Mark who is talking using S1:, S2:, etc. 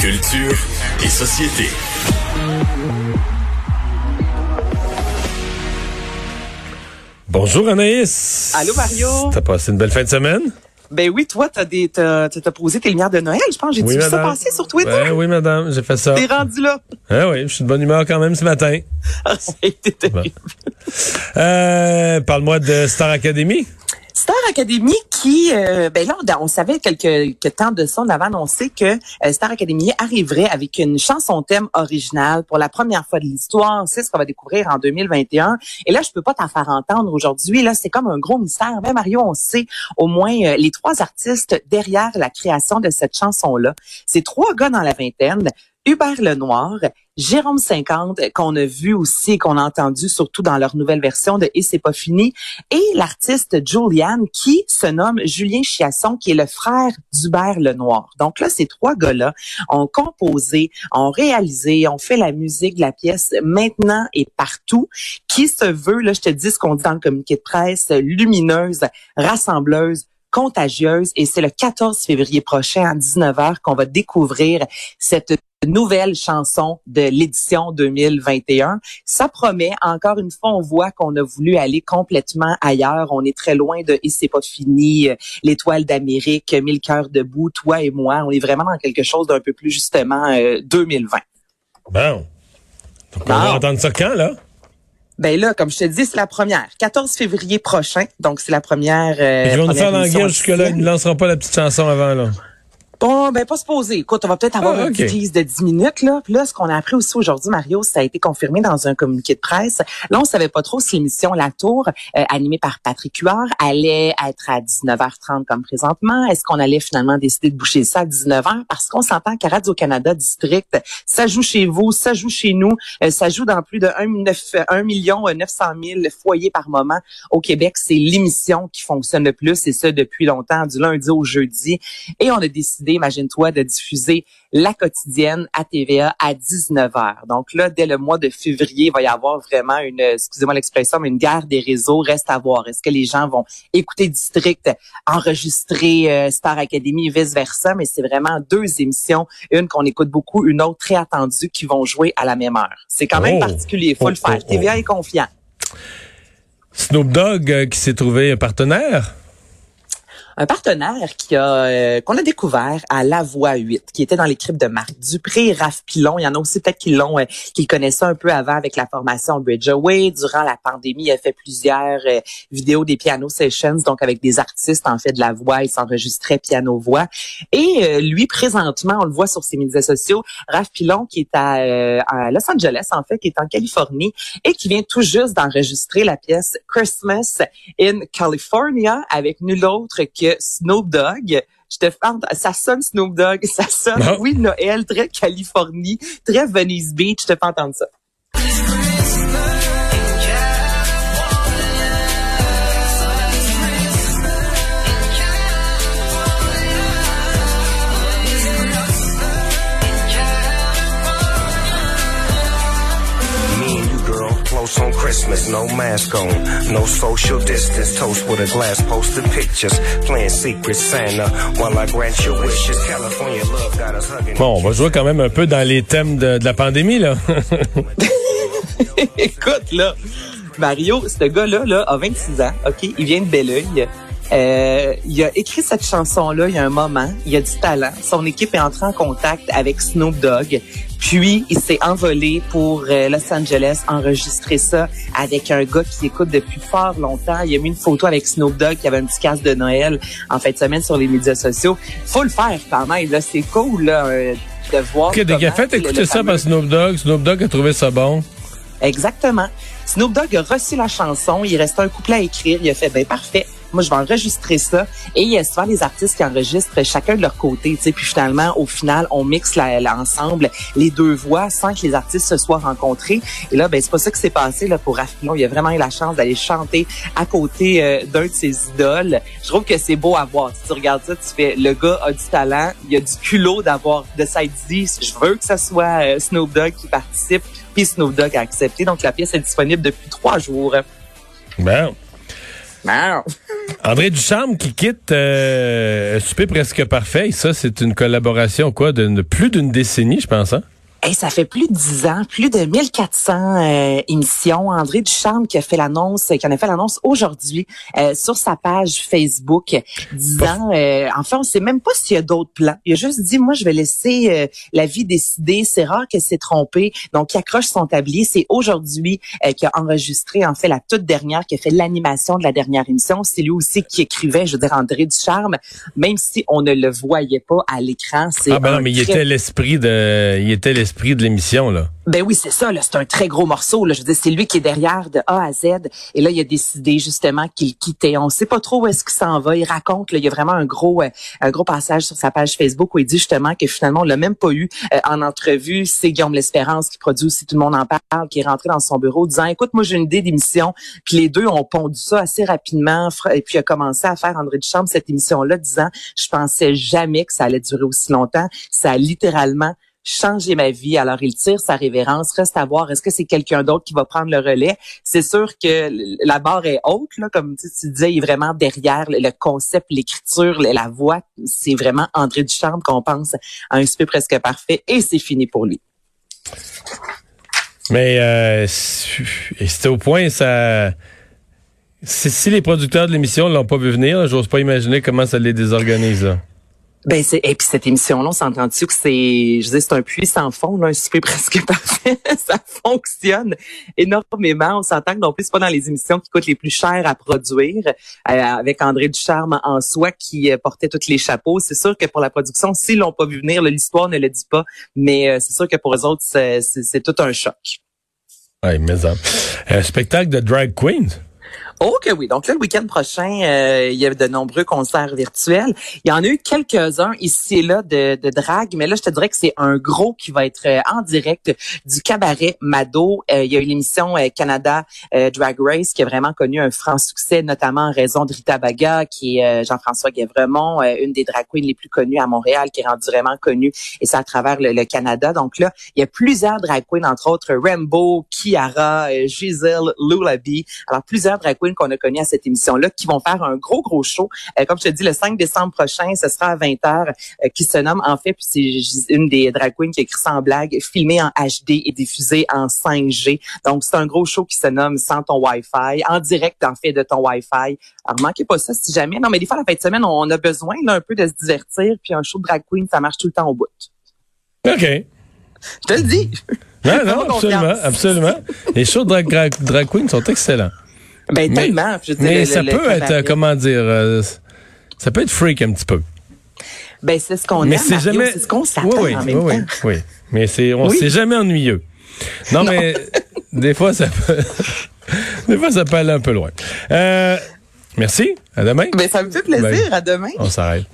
S1: Culture et société.
S2: Bonjour Anaïs.
S3: Allô Mario.
S2: T'as passé une belle fin de semaine?
S3: Ben oui, toi, t'as des, t'as, t'as posé tes lumières de Noël, je pense. J'ai
S2: Oui,
S3: vu ça passer sur Twitter?
S2: Ben oui, madame, j'ai fait ça.
S3: T'es rendu là.
S2: Ah oui, je suis de bonne humeur quand même ce matin.
S3: Ah, ça a été terrible.
S2: Euh, parle-moi de Star Academy.
S3: Star Academy qui, euh, ben là, on savait quelques, temps de ça, on avait annoncé que euh, Star Academy arriverait avec une chanson thème originale pour la première fois de l'histoire. C'est ce qu'on va découvrir en 2021. Et là, je peux pas t'en faire entendre aujourd'hui. Là, c'est comme un gros mystère. Ben Mario, on sait au moins euh, les trois artistes derrière la création de cette chanson-là. C'est trois gars dans la vingtaine. Hubert Lenoir, Jérôme 50, qu'on a vu aussi, qu'on a entendu surtout dans leur nouvelle version de Et c'est pas fini, et l'artiste Julian qui se nomme Julien Chiasson, qui est le frère d'Hubert Lenoir. Donc là, ces trois gars-là ont composé, ont réalisé, ont fait la musique de la pièce maintenant et partout, qui se veut, là, je te dis ce qu'on dit dans le communiqué de presse, lumineuse, rassembleuse, contagieuse et c'est le 14 février prochain à 19h qu'on va découvrir cette nouvelle chanson de l'édition 2021. Ça promet, encore une fois, on voit qu'on a voulu aller complètement ailleurs. On est très loin de « Et c'est pas fini euh, »,« L'étoile d'Amérique »,« Mille cœurs debout »,« Toi et moi ». On est vraiment dans quelque chose d'un peu plus justement euh, 2020.
S2: Bon. Donc, on va entendre ça quand, là?
S3: Ben là, comme je te dis, c'est la première. 14 février prochain, donc c'est la première. euh,
S2: Ils vont nous faire languir jusque-là. Ils ne lanceront pas la petite chanson avant, là.
S3: Bon, ben pas se poser. Écoute, on va peut-être avoir
S2: Ah,
S3: une
S2: ok.
S3: petite tease de 10 minutes là. Puis là, ce qu'on a appris aussi aujourd'hui, Mario, ça a été confirmé dans un communiqué de presse. Là, on savait pas trop si l'émission La Tour, euh, animée par Patrick Huard, allait être à 19h30 comme présentement. Est-ce qu'on allait finalement décider de boucher ça à 19h parce qu'on s'entend qu'à Radio Canada District, ça joue chez vous, ça joue chez nous, euh, ça joue dans plus de 1, million euh, 900 000 foyers par moment au Québec. C'est l'émission qui fonctionne le plus et ça depuis longtemps, du lundi au jeudi. Et on a décidé, imagine-toi, de diffuser la quotidienne à TVA à 19h. Donc là, dès le mois de février, il va y avoir vraiment une, excusez-moi l'expression, mais une guerre des réseaux. Reste à voir. Est-ce que les gens vont écouter District, enregistrer euh, Star Academy et vice-versa? Mais c'est vraiment deux émissions. Une qu'on écoute beaucoup, une autre très attendue qui vont jouer à la même heure. C'est quand même
S2: Oh.
S3: particulier. Faut
S2: Oh,
S3: le faire.
S2: oh, oh.
S3: TVA est confiant.
S2: Snoop Dogg euh, qui s'est trouvé un partenaire?
S3: Un partenaire qui a euh, qu'on a découvert à La Voix 8, qui était dans l'équipe de Marc Dupré Raph Pilon. Il y en a aussi peut-être qui l'ont, euh, qui le connaissaient un peu avant avec la formation Bridgeaway. Durant la pandémie, il a fait plusieurs euh, vidéos des piano sessions, donc avec des artistes en fait de la voix. Il s'enregistrait piano-voix. Et euh, lui, présentement, on le voit sur ses médias sociaux, Raph Pilon, qui est à, euh, à Los Angeles, en fait, qui est en Californie, et qui vient tout juste d'enregistrer la pièce Christmas in California avec nul autre que Snoop Dogg. Je te parle, ça sonne Snoop Dogg, ça sonne,
S2: Ah.
S3: oui, Noël, très Californie, très Venice Beach, je te fais entendre ça.
S4: Girl, close on Christmas, no mask on, no social distance, toast with a glass, posted pictures, playing Secret Santa while I grant your wishes. California love got us hugging.
S2: Bon, on va jouer quand même un peu dans les thèmes de, de la pandémie, là.
S3: Écoute, là, Mario, ce gars-là, là, a 26 ans, OK? Il vient de Belleuil. Euh, il a écrit cette chanson-là il y a un moment. Il a du talent. Son équipe est entrée en contact avec Snoop Dogg. Puis, il s'est envolé pour euh, Los Angeles enregistrer ça avec un gars qui écoute depuis fort longtemps. Il a mis une photo avec Snoop Dogg qui avait un petit casque de Noël en fin de semaine sur les médias sociaux. Faut le faire quand même. Là, c'est cool là, euh, de voir.
S2: A
S3: comment
S2: fait écouter ça par Snoop Dogg. Snoop Dogg a trouvé ça bon.
S3: Exactement. Snoop Dogg a reçu la chanson, il restait un couplet à écrire, il a fait ben parfait. Moi, je vais enregistrer ça. Et il y a souvent des artistes qui enregistrent chacun de leur côté, tu sais. Puis finalement, au final, on mixe la, la- ensemble les deux voix sans que les artistes se soient rencontrés. Et là, ben c'est pas ça qui s'est passé là pour Raffilon. Il a vraiment eu la chance d'aller chanter à côté euh, d'un de ses idoles. Je trouve que c'est beau à voir. Si tu regardes ça, tu fais le gars a du talent, il a du culot d'avoir de s'être dit, je veux que ce soit euh, Snoop Dogg qui participe. Puis Snoop Dogg a accepté. Donc la pièce est disponible depuis trois jours.
S2: Bon.
S3: Non.
S2: André Ducharme qui quitte euh, Souper presque parfait. Ça, c'est une collaboration quoi de plus d'une décennie, je pense. Hein?
S3: Hey, ça fait plus de dix ans, plus de 1400 euh, émissions. André Ducharme qui a fait l'annonce, qui en a fait l'annonce aujourd'hui euh, sur sa page Facebook, disant, euh, enfin, on sait même pas s'il y a d'autres plans. Il a juste dit, moi, je vais laisser euh, la vie décider. C'est rare qu'elle s'est trompée. Donc, il accroche son tablier. C'est aujourd'hui qu'il a enregistré, en fait, la toute dernière, qui a fait l'animation de la dernière émission. C'est lui aussi qui écrivait, je veux dire, André Ducharme, même si on ne le voyait pas à l'écran.
S2: Ah ben non, mais il était l'esprit de, il était l'esprit de l'émission, là.
S3: Ben oui, c'est ça. C'est un très gros morceau. Là. Je veux dire, c'est lui qui est derrière de A à Z. Et là, il a décidé justement qu'il quittait. On sait pas trop où est-ce qu'il s'en va. Il raconte. Là, il y a vraiment un gros, euh, un gros passage sur sa page Facebook où il dit justement que finalement, on l'a même pas eu euh, en entrevue. C'est Guillaume L'Espérance qui produit aussi Tout le monde en parle, qui est rentré dans son bureau disant, écoute, moi j'ai une idée d'émission. Puis les deux ont pondu ça assez rapidement. Et puis a commencé à faire André Duchamp cette émission-là, disant, je pensais jamais que ça allait durer aussi longtemps. Ça a littéralement changer ma vie. Alors, il tire sa révérence. Reste à voir, est-ce que c'est quelqu'un d'autre qui va prendre le relais? C'est sûr que la barre est haute, là, comme tu, disais, il est vraiment derrière le, concept, l'écriture, la voix. C'est vraiment André Ducharme qu'on pense à un super presque parfait et c'est fini pour lui.
S2: Mais euh, c'était au point, ça... Si les producteurs de l'émission l'ont pas vu venir, j'ose pas imaginer comment ça les désorganise.
S3: Ben c'est et puis cette émission là, on s'entend-tu que c'est je dis c'est un puits sans fond là, un super presque parfait, ça fonctionne énormément. On s'entend que non plus c'est pas dans les émissions qui coûtent les plus chères à produire euh, avec André Ducharme en soi qui euh, portait tous les chapeaux. C'est sûr que pour la production, s'ils l'ont pas vu venir, l'histoire ne le dit pas, mais euh, c'est sûr que pour eux autres c'est tout un choc.
S2: Oui, mais. Un spectacle de drag queens?
S3: Oh que oui. Donc là, le week-end prochain, euh, il y a de nombreux concerts virtuels. Il y en a eu quelques-uns ici et là de, de drague, mais là, je te dirais que c'est un gros qui va être euh, en direct du cabaret Mado. Euh, il y a eu l'émission Canada Drag Race qui a vraiment connu un franc succès, notamment en raison de Rita Baga, qui est Jean-François Guévremont, une des drag queens les plus connues à Montréal, qui est rendue vraiment connue, et ça à travers le, Canada. Donc là, il y a plusieurs drag queens, entre autres Rambo, Kiara, Giselle, Lulabi. Alors, plusieurs drag queens qu'on a connu à cette émission-là, qui vont faire un gros, gros show. Euh, comme je te dis, le 5 décembre prochain, ce sera à 20h, euh, qui se nomme, en fait, puis c'est une des drag queens qui écrit en blague, filmé en HD et diffusé en 5G. Donc, c'est un gros show qui se nomme Sans ton Wi-Fi, en direct, en fait, de ton Wi-Fi. Alors, manquez pas ça si jamais. Non, mais des fois, la fin de semaine, on a besoin là, un peu de se divertir, puis un show de drag queen, ça marche tout le temps au bout.
S2: OK.
S3: Je te le dis.
S2: Non, non, absolument, absolument. Les shows de drag, drag queen sont excellents.
S3: Ben mais, tellement. Je
S2: mais ça peut être, comment dire, euh, ça peut être freak un petit peu.
S3: Ben c'est ce qu'on aime. C'est jamais... c'est ce qu'on s'attend oui, en même
S2: oui,
S3: temps.
S2: Oui, mais c'est, on c'est jamais ennuyeux. Non, mais des fois ça peut, des fois ça peut aller un peu loin. Euh, merci. À demain.
S3: Ben ça me fait plaisir. À demain.
S2: On s'arrête.